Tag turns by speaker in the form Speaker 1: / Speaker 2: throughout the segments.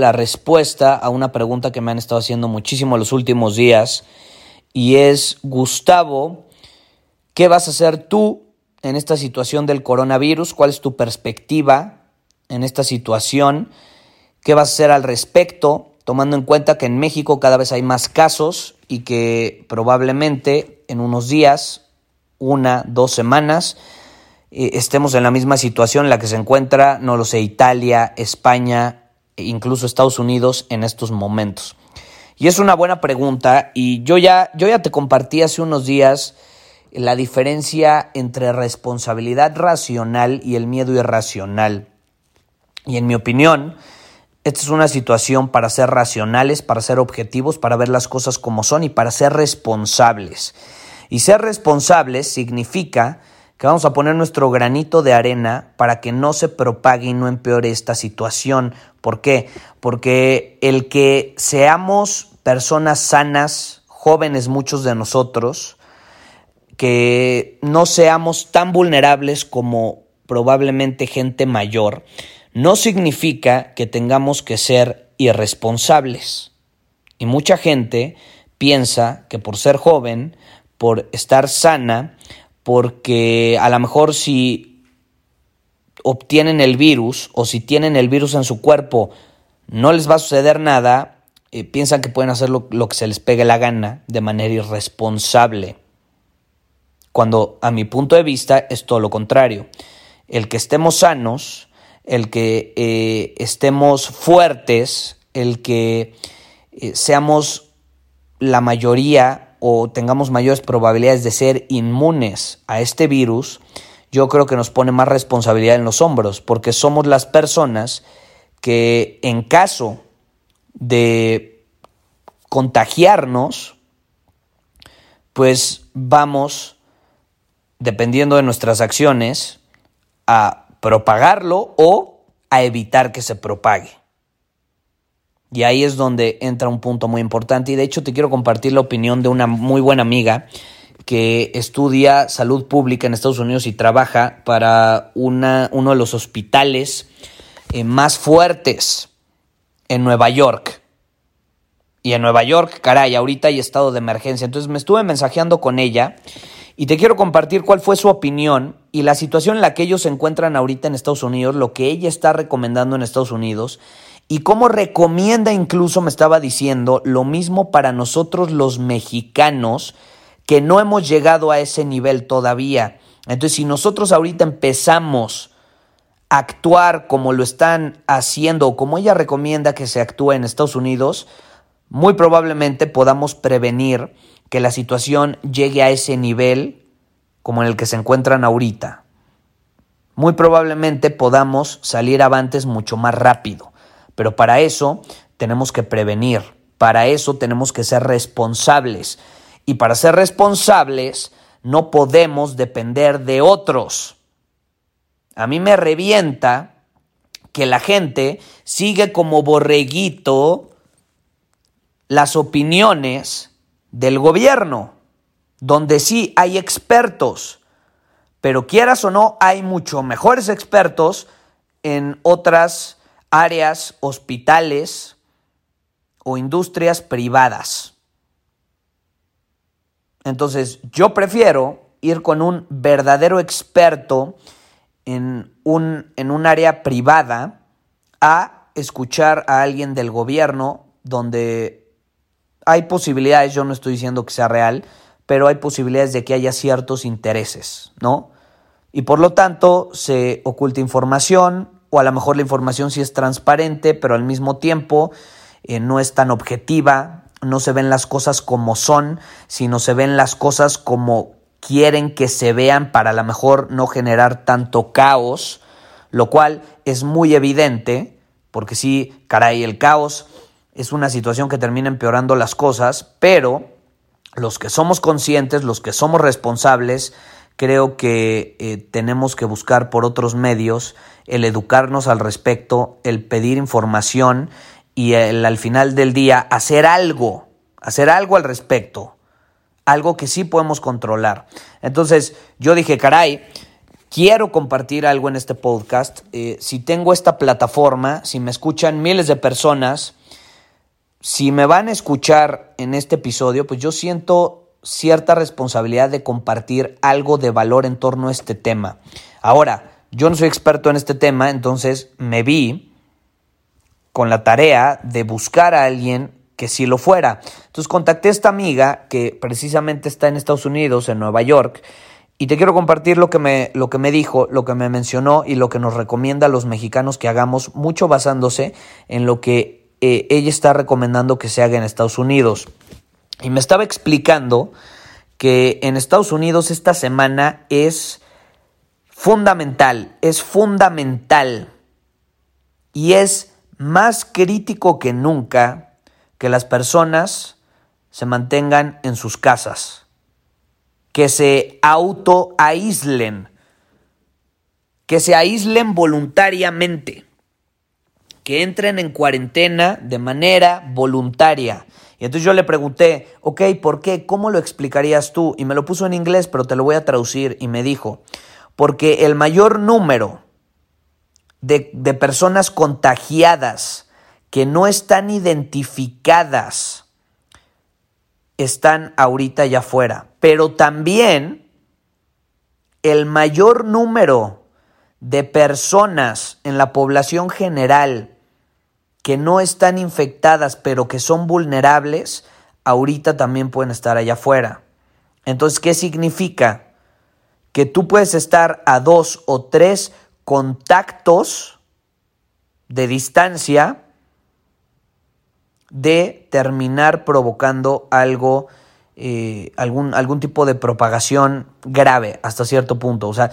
Speaker 1: la respuesta a una pregunta que me han estado haciendo muchísimo los últimos días y es, Gustavo, ¿qué vas a hacer tú en esta situación del coronavirus? ¿Cuál es tu perspectiva en esta situación? ¿Qué vas a hacer al respecto? Tomando en cuenta que en México cada vez hay más casos y que probablemente en unos días, una, dos semanas, eh, estemos en la misma situación en la que se encuentra, no lo sé, Italia, España, incluso Estados Unidos en estos momentos? Y es una buena pregunta y yo ya, yo ya te compartí hace unos días la diferencia entre responsabilidad racional y el miedo irracional. Y en mi opinión, esta es una situación para ser racionales, para ser objetivos, para ver las cosas como son y para ser responsables. Y ser responsables significa que vamos a poner nuestro granito de arena para que no se propague y no empeore esta situación. ¿Por qué? Porque el que seamos personas sanas, jóvenes muchos de nosotros, que no seamos tan vulnerables como probablemente gente mayor, no significa que tengamos que ser irresponsables. Y mucha gente piensa que por ser joven, por estar sana, porque a lo mejor si obtienen el virus o si tienen el virus en su cuerpo no les va a suceder nada, eh, piensan que pueden hacer lo, lo que se les pegue la gana de manera irresponsable. Cuando a mi punto de vista es todo lo contrario. El que estemos sanos, el que eh, estemos fuertes, el que eh, seamos la mayoría o tengamos mayores probabilidades de ser inmunes a este virus, yo creo que nos pone más responsabilidad en los hombros, porque somos las personas que en caso de contagiarnos, pues vamos, dependiendo de nuestras acciones, a propagarlo o a evitar que se propague. Y ahí es donde entra un punto muy importante. Y de hecho te quiero compartir la opinión de una muy buena amiga que estudia salud pública en Estados Unidos y trabaja para una, uno de los hospitales eh, más fuertes en Nueva York. Y en Nueva York, caray, ahorita hay estado de emergencia. Entonces me estuve mensajeando con ella y te quiero compartir cuál fue su opinión y la situación en la que ellos se encuentran ahorita en Estados Unidos, lo que ella está recomendando en Estados Unidos y cómo recomienda incluso, me estaba diciendo, lo mismo para nosotros los mexicanos, que no hemos llegado a ese nivel todavía. Entonces, si nosotros ahorita empezamos a actuar como lo están haciendo o como ella recomienda que se actúe en Estados Unidos, muy probablemente podamos prevenir que la situación llegue a ese nivel como en el que se encuentran ahorita. Muy probablemente podamos salir avantes mucho más rápido. Pero para eso tenemos que prevenir, para eso tenemos que ser responsables. Y para ser responsables no podemos depender de otros. A mí me revienta que la gente sigue como borreguito las opiniones del gobierno, donde sí hay expertos, pero quieras o no, hay mucho mejores expertos en otras áreas, hospitales o industrias privadas. Entonces, yo prefiero ir con un verdadero experto en un, en un área privada a escuchar a alguien del gobierno donde hay posibilidades, yo no estoy diciendo que sea real, pero hay posibilidades de que haya ciertos intereses, ¿no? Y por lo tanto se oculta información o a lo mejor la información sí es transparente, pero al mismo tiempo eh, no es tan objetiva, no se ven las cosas como son, sino se ven las cosas como quieren que se vean para a lo mejor no generar tanto caos, lo cual es muy evidente, porque sí, caray, el caos es una situación que termina empeorando las cosas, pero los que somos conscientes, los que somos responsables, creo que eh, tenemos que buscar por otros medios el educarnos al respecto, el pedir información y el, al final del día hacer algo, hacer algo al respecto, algo que sí podemos controlar. Entonces yo dije, caray, quiero compartir algo en este podcast. Eh, si tengo esta plataforma, si me escuchan miles de personas, si me van a escuchar en este episodio, pues yo siento cierta responsabilidad de compartir algo de valor en torno a este tema. Ahora, yo no soy experto en este tema, entonces me vi con la tarea de buscar a alguien que sí lo fuera. Entonces contacté a esta amiga que precisamente está en Estados Unidos, en Nueva York, y te quiero compartir lo que me, lo que me dijo, lo que me mencionó y lo que nos recomienda a los mexicanos que hagamos, mucho basándose en lo que eh, ella está recomendando que se haga en Estados Unidos. Y me estaba explicando que en Estados Unidos esta semana es fundamental, es fundamental y es más crítico que nunca que las personas se mantengan en sus casas, que se auto aíslen, que se aíslen voluntariamente que entren en cuarentena de manera voluntaria. Y entonces yo le pregunté, ok, ¿por qué? ¿Cómo lo explicarías tú? Y me lo puso en inglés, pero te lo voy a traducir. Y me dijo, porque el mayor número de, de personas contagiadas que no están identificadas están ahorita allá afuera. Pero también el mayor número de personas en la población general que no están infectadas pero que son vulnerables, ahorita también pueden estar allá afuera. Entonces, ¿qué significa? Que tú puedes estar a dos o tres contactos de distancia de terminar provocando algo, eh, algún, algún tipo de propagación grave hasta cierto punto. O sea,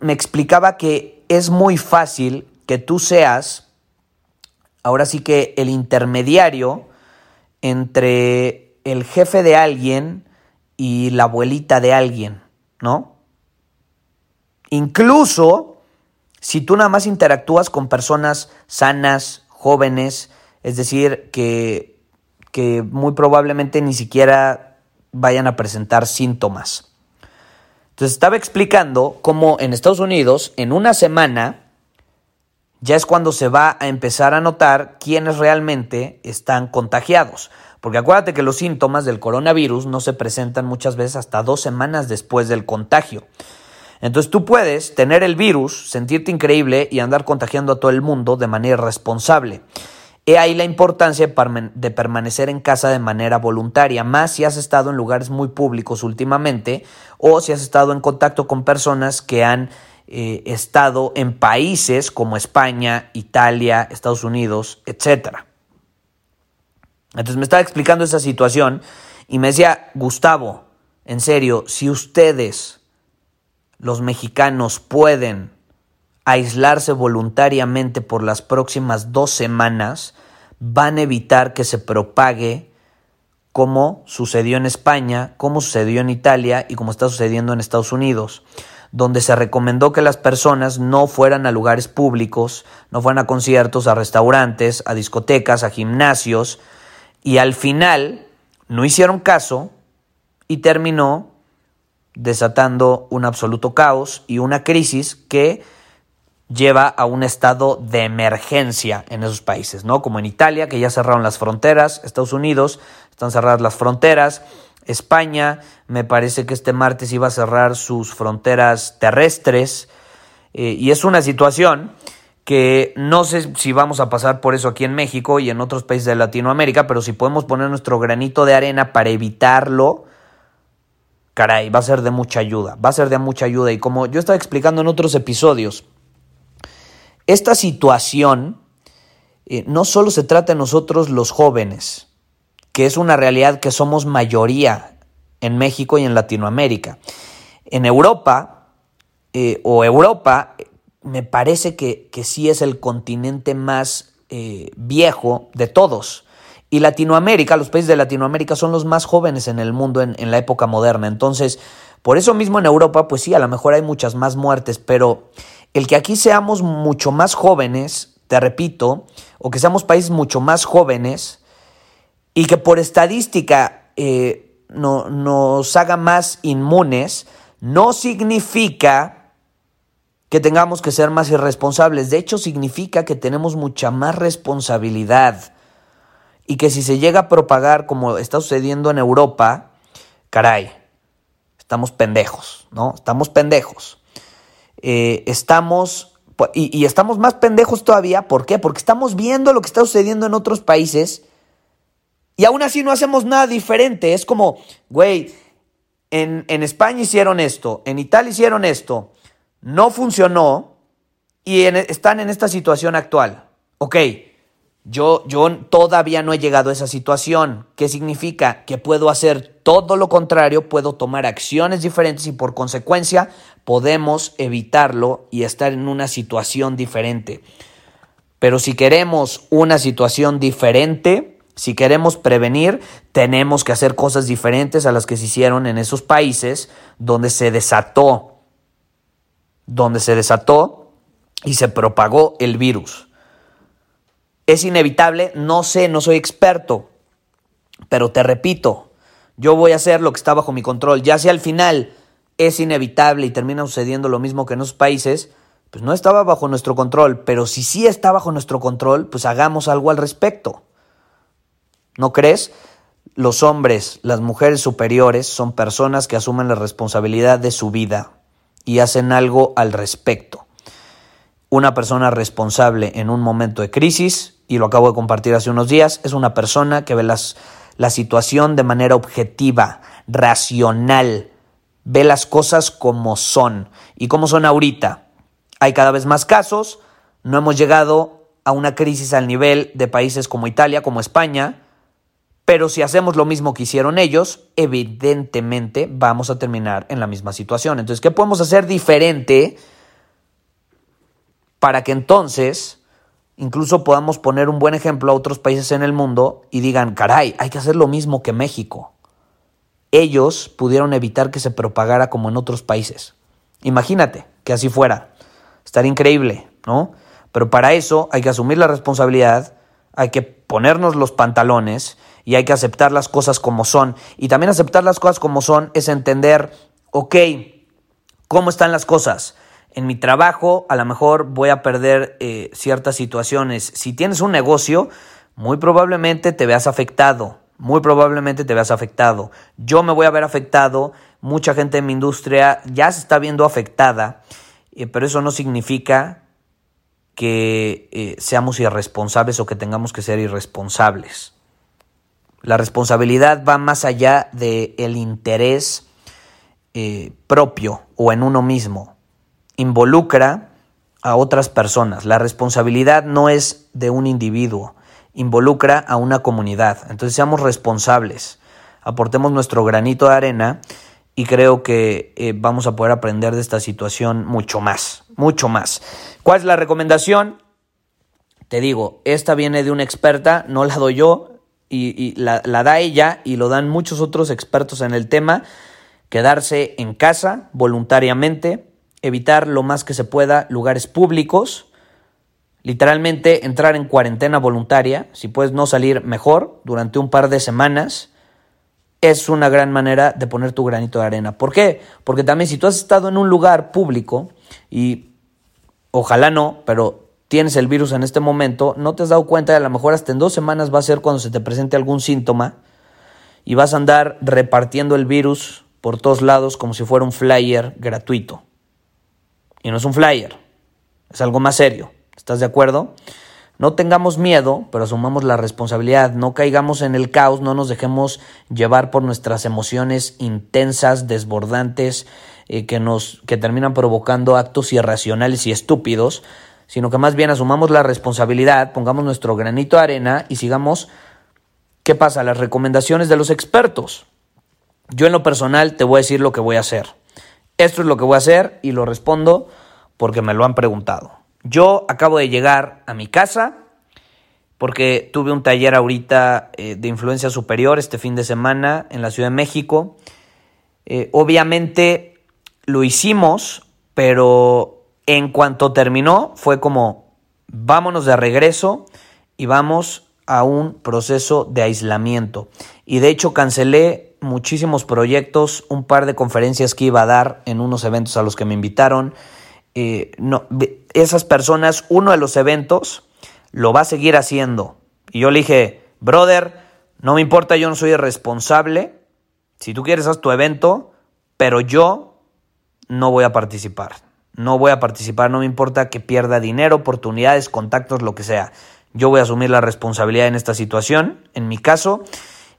Speaker 1: me explicaba que es muy fácil que tú seas ahora sí que el intermediario entre el jefe de alguien y la abuelita de alguien, ¿no? Incluso si tú nada más interactúas con personas sanas, jóvenes, es decir, que, que muy probablemente ni siquiera vayan a presentar síntomas. Entonces estaba explicando cómo en Estados Unidos, en una semana, ya es cuando se va a empezar a notar quiénes realmente están contagiados. Porque acuérdate que los síntomas del coronavirus no se presentan muchas veces hasta dos semanas después del contagio. Entonces tú puedes tener el virus, sentirte increíble y andar contagiando a todo el mundo de manera responsable. He ahí la importancia de permanecer en casa de manera voluntaria, más si has estado en lugares muy públicos últimamente o si has estado en contacto con personas que han eh, estado en países como España, Italia, Estados Unidos, etc. Entonces me estaba explicando esa situación y me decía, Gustavo, en serio, si ustedes, los mexicanos, pueden aislarse voluntariamente por las próximas dos semanas, van a evitar que se propague como sucedió en España, como sucedió en Italia y como está sucediendo en Estados Unidos donde se recomendó que las personas no fueran a lugares públicos, no fueran a conciertos, a restaurantes, a discotecas, a gimnasios, y al final no hicieron caso y terminó desatando un absoluto caos y una crisis que lleva a un estado de emergencia en esos países, ¿no? Como en Italia, que ya cerraron las fronteras, Estados Unidos, están cerradas las fronteras, España me parece que este martes iba a cerrar sus fronteras terrestres eh, y es una situación que no sé si vamos a pasar por eso aquí en México y en otros países de Latinoamérica, pero si podemos poner nuestro granito de arena para evitarlo, caray, va a ser de mucha ayuda, va a ser de mucha ayuda. Y como yo estaba explicando en otros episodios, esta situación eh, no solo se trata de nosotros los jóvenes, que es una realidad que somos mayoría en México y en Latinoamérica. En Europa, eh, o Europa, me parece que, sí es el continente más eh, viejo de todos. Y Latinoamérica, los países de Latinoamérica son los más jóvenes en el mundo en, la época moderna. Entonces, por eso mismo en Europa, pues sí, a lo mejor hay muchas más muertes, pero el que aquí seamos mucho más jóvenes, te repito, o que seamos países mucho más jóvenes y que por estadística eh, no, nos haga más inmunes, no significa que tengamos que ser más irresponsables. De hecho, significa que tenemos mucha más responsabilidad y que si se llega a propagar como está sucediendo en Europa, caray, estamos pendejos, ¿no? Estamos pendejos. Eh, estamos, y estamos más pendejos todavía, ¿por qué? Porque estamos viendo lo que está sucediendo en otros países y aún así no hacemos nada diferente. Es como, güey, en, en, España hicieron esto, en Italia hicieron esto, no funcionó y están en esta situación actual. Ok, yo, yo todavía no he llegado a esa situación. ¿Qué significa? Que puedo hacer todo lo contrario, puedo tomar acciones diferentes y por consecuencia podemos evitarlo y estar en una situación diferente. Pero si queremos una situación diferente, si queremos prevenir, tenemos que hacer cosas diferentes a las que se hicieron en esos países donde se desató, donde se desató y se propagó el virus. Es inevitable, no sé, no soy experto, pero te repito, yo voy a hacer lo que está bajo mi control. Ya si al final es inevitable y termina sucediendo lo mismo que en esos países, pues no estaba bajo nuestro control, pero si sí está bajo nuestro control, pues hagamos algo al respecto. ¿No crees? Los hombres, las mujeres superiores son personas que asumen la responsabilidad de su vida y hacen algo al respecto. Una persona responsable en un momento de crisis y lo acabo de compartir hace unos días, es una persona que ve las, la situación de manera objetiva, racional, ve las cosas como son y como son ahorita. Hay cada vez más casos, no hemos llegado a una crisis al nivel de países como Italia, como España, pero si hacemos lo mismo que hicieron ellos, evidentemente vamos a terminar en la misma situación. Entonces, ¿qué podemos hacer diferente para que entonces incluso podamos poner un buen ejemplo a otros países en el mundo y digan, caray, hay que hacer lo mismo que México. Ellos pudieron evitar que se propagara como en otros países. Imagínate que así fuera. Estaría increíble, ¿no? Pero para eso hay que asumir la responsabilidad, hay que ponernos los pantalones y hay que aceptar las cosas como son. Y también aceptar las cosas como son es entender, ok, ¿cómo están las cosas? en mi trabajo a lo mejor voy a perder eh, ciertas situaciones. Si tienes un negocio, muy probablemente te veas afectado. Muy probablemente te veas afectado. Yo me voy a ver afectado. Mucha gente en mi industria ya se está viendo afectada. Eh, pero eso no significa que eh, seamos irresponsables o que tengamos que ser irresponsables. La responsabilidad va más allá del el interés propio o en uno mismo involucra a otras personas. La responsabilidad no es de un individuo, involucra a una comunidad. Entonces seamos responsables, aportemos nuestro granito de arena y creo que eh, vamos a poder aprender de esta situación mucho más, mucho más. ¿Cuál es la recomendación? Te digo, esta viene de una experta, no la doy yo, y, la, la da ella y lo dan muchos otros expertos en el tema. Quedarse en casa voluntariamente, evitar lo más que se pueda lugares públicos, literalmente entrar en cuarentena voluntaria, si puedes no salir mejor durante un par de semanas, es una gran manera de poner tu granito de arena. ¿Por qué? Porque también si tú has estado en un lugar público y ojalá no, pero tienes el virus en este momento, no te has dado cuenta, a lo mejor hasta en dos semanas va a ser cuando se te presente algún síntoma y vas a andar repartiendo el virus por todos lados como si fuera un flyer gratuito. Y no es un flyer, es algo más serio. ¿Estás de acuerdo? No tengamos miedo, pero asumamos la responsabilidad, no caigamos en el caos, no nos dejemos llevar por nuestras emociones intensas, desbordantes, eh, que nos que terminan provocando actos irracionales y estúpidos, sino que más bien asumamos la responsabilidad, pongamos nuestro granito de arena y sigamos ¿qué pasa? Las recomendaciones de los expertos. Yo en lo personal te voy a decir lo que voy a hacer. Esto es lo que voy a hacer y lo respondo porque me lo han preguntado. Yo acabo de llegar a mi casa porque tuve un taller ahorita eh, de influencia superior este fin de semana en la Ciudad de México. Eh, obviamente lo hicimos, pero en cuanto terminó fue como vámonos de regreso y vamos a un proceso de aislamiento. Y de hecho cancelé muchísimos proyectos, un par de conferencias que iba a dar en unos eventos a los que me invitaron. Eh, esas personas, uno de los eventos, lo va a seguir haciendo. Y yo le dije, brother, no me importa, yo no soy responsable. Si tú quieres, haz tu evento, pero yo no voy a participar. No voy a participar, no me importa que pierda dinero, oportunidades, contactos, lo que sea. Yo voy a asumir la responsabilidad en esta situación, en mi caso,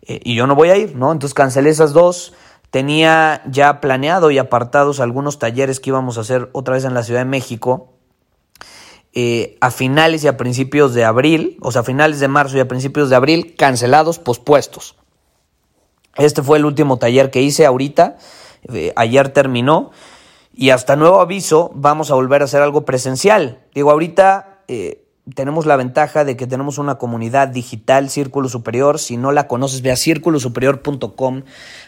Speaker 1: eh, y yo no voy a ir, ¿no? Entonces cancelé esas dos Tenía ya planeado y apartados algunos talleres que íbamos a hacer otra vez en la Ciudad de México eh, a finales y a principios de abril, o sea, a finales de marzo y a principios de abril, cancelados, pospuestos. Este fue el último taller que hice ahorita, eh, ayer terminó y hasta nuevo aviso vamos a volver a hacer algo presencial. Digo, ahorita... Eh, tenemos la ventaja de que tenemos una comunidad digital, Círculo Superior. Si no la conoces, ve a círculosuperior.com.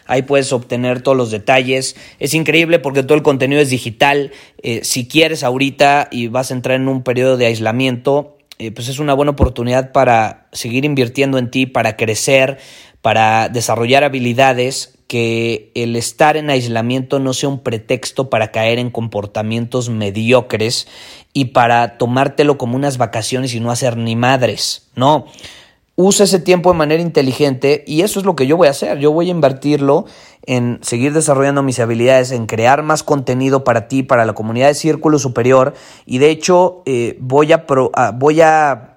Speaker 1: Ahí puedes obtener todos los detalles. Es increíble porque todo el contenido es digital. Eh, si quieres ahorita y vas a entrar en un periodo de aislamiento, eh, pues es una buena oportunidad para seguir invirtiendo en ti, para crecer, para desarrollar habilidades que el estar en aislamiento no sea un pretexto para caer en comportamientos mediocres y para tomártelo como unas vacaciones y no hacer ni madres. No, usa ese tiempo de manera inteligente y eso es lo que yo voy a hacer. Yo voy a invertirlo en seguir desarrollando mis habilidades, en crear más contenido para ti, para la comunidad de Círculo Superior y de hecho eh, voy a, ah, voy a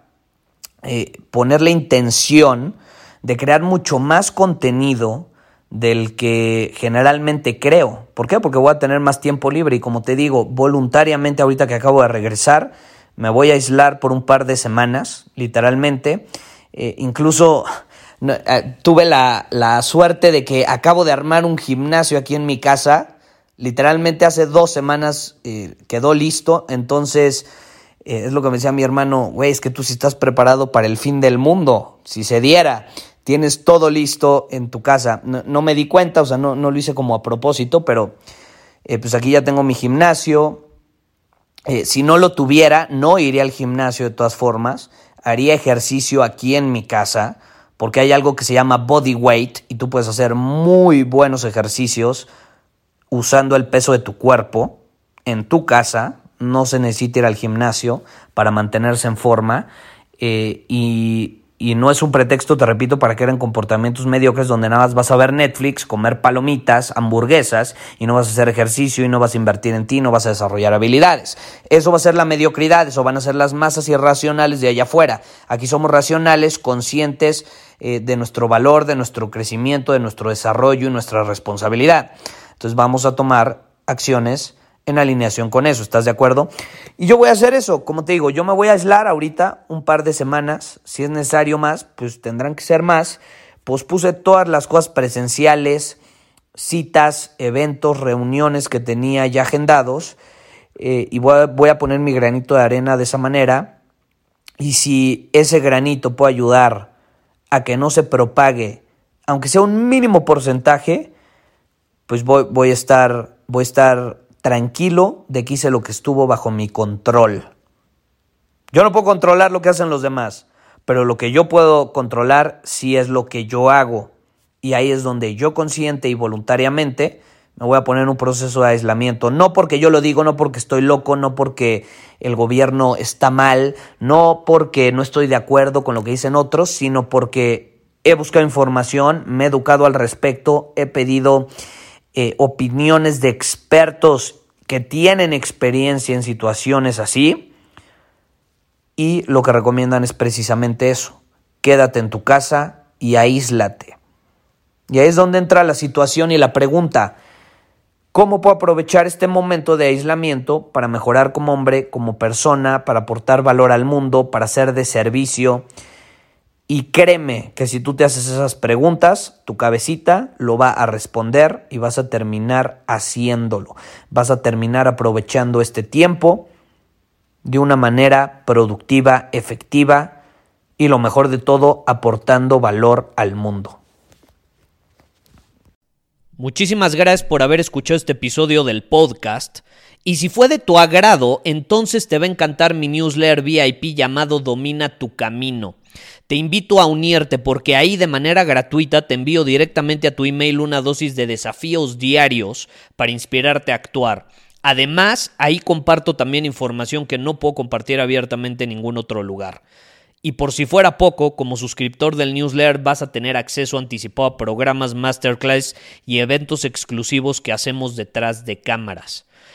Speaker 1: eh, poner la intención de crear mucho más contenido del que generalmente creo. ¿Por qué? Porque voy a tener más tiempo libre y como te digo, voluntariamente ahorita que acabo de regresar, me voy a aislar por un par de semanas, literalmente. Eh, incluso eh, tuve la, suerte de que acabo de armar un gimnasio aquí en mi casa. Literalmente hace dos semanas eh, quedó listo. Entonces, es lo que me decía mi hermano, güey, es que tú si estás preparado para el fin del mundo, si se diera tienes todo listo en tu casa. No, me di cuenta, o sea, no, lo hice como a propósito, pero eh, pues aquí ya tengo mi gimnasio. Eh, si no lo tuviera, no iría al gimnasio de todas formas. Haría ejercicio aquí en mi casa, porque hay algo que se llama body weight y tú puedes hacer muy buenos ejercicios usando el peso de tu cuerpo en tu casa. No se necesita ir al gimnasio para mantenerse en forma. Eh, y y no es un pretexto, te repito, para que eran comportamientos mediocres donde nada más vas a ver Netflix, comer palomitas, hamburguesas y no vas a hacer ejercicio y no vas a invertir en ti, no vas a desarrollar habilidades. Eso va a ser la mediocridad, eso van a ser las masas irracionales de allá afuera. Aquí somos racionales, conscientes eh, de nuestro valor, de nuestro crecimiento, de nuestro desarrollo y nuestra responsabilidad. Entonces vamos a tomar acciones en alineación con eso, ¿estás de acuerdo? Y yo voy a hacer eso, como te digo, yo me voy a aislar ahorita un par de semanas, si es necesario más, pues tendrán que ser más. Pospuse todas las cosas presenciales, citas, eventos, reuniones que tenía ya agendados eh, y voy a, poner mi granito de arena de esa manera. Y si ese granito puede ayudar a que no se propague, aunque sea un mínimo porcentaje, pues voy a estar, voy a estar tranquilo de que hice lo que estuvo bajo mi control. Yo no puedo controlar lo que hacen los demás, pero lo que yo puedo controlar sí es lo que yo hago. Y ahí es donde yo consciente y voluntariamente me voy a poner en un proceso de aislamiento. No porque yo lo digo, no porque estoy loco, no porque el gobierno está mal, no porque no estoy de acuerdo con lo que dicen otros, sino porque he buscado información, me he educado al respecto, he pedido eh, opiniones de expertos que tienen experiencia en situaciones así.
Speaker 2: y lo que recomiendan es precisamente eso, quédate en tu casa y aíslate. Y ahí es donde entra la situación y la pregunta, ¿cómo puedo aprovechar este momento de aislamiento para mejorar como hombre, como persona, para aportar valor al mundo, para ser de servicio? Y créeme que si tú te haces esas preguntas, tu cabecita lo va a responder y vas a terminar haciéndolo. Vas a terminar aprovechando este tiempo de una manera productiva, efectiva y lo mejor de todo, aportando valor al mundo.
Speaker 1: Muchísimas gracias por haber escuchado este episodio del podcast. Y si fue de tu agrado, entonces te va a encantar mi newsletter VIP llamado Domina tu Camino. Te invito a unirte porque ahí de manera gratuita te envío directamente a tu email una dosis de desafíos diarios para inspirarte a actuar. Además, ahí comparto también información que no puedo compartir abiertamente en ningún otro lugar. Y por si fuera poco, como suscriptor del newsletter vas a tener acceso anticipado a programas masterclass y eventos exclusivos que hacemos detrás de cámaras.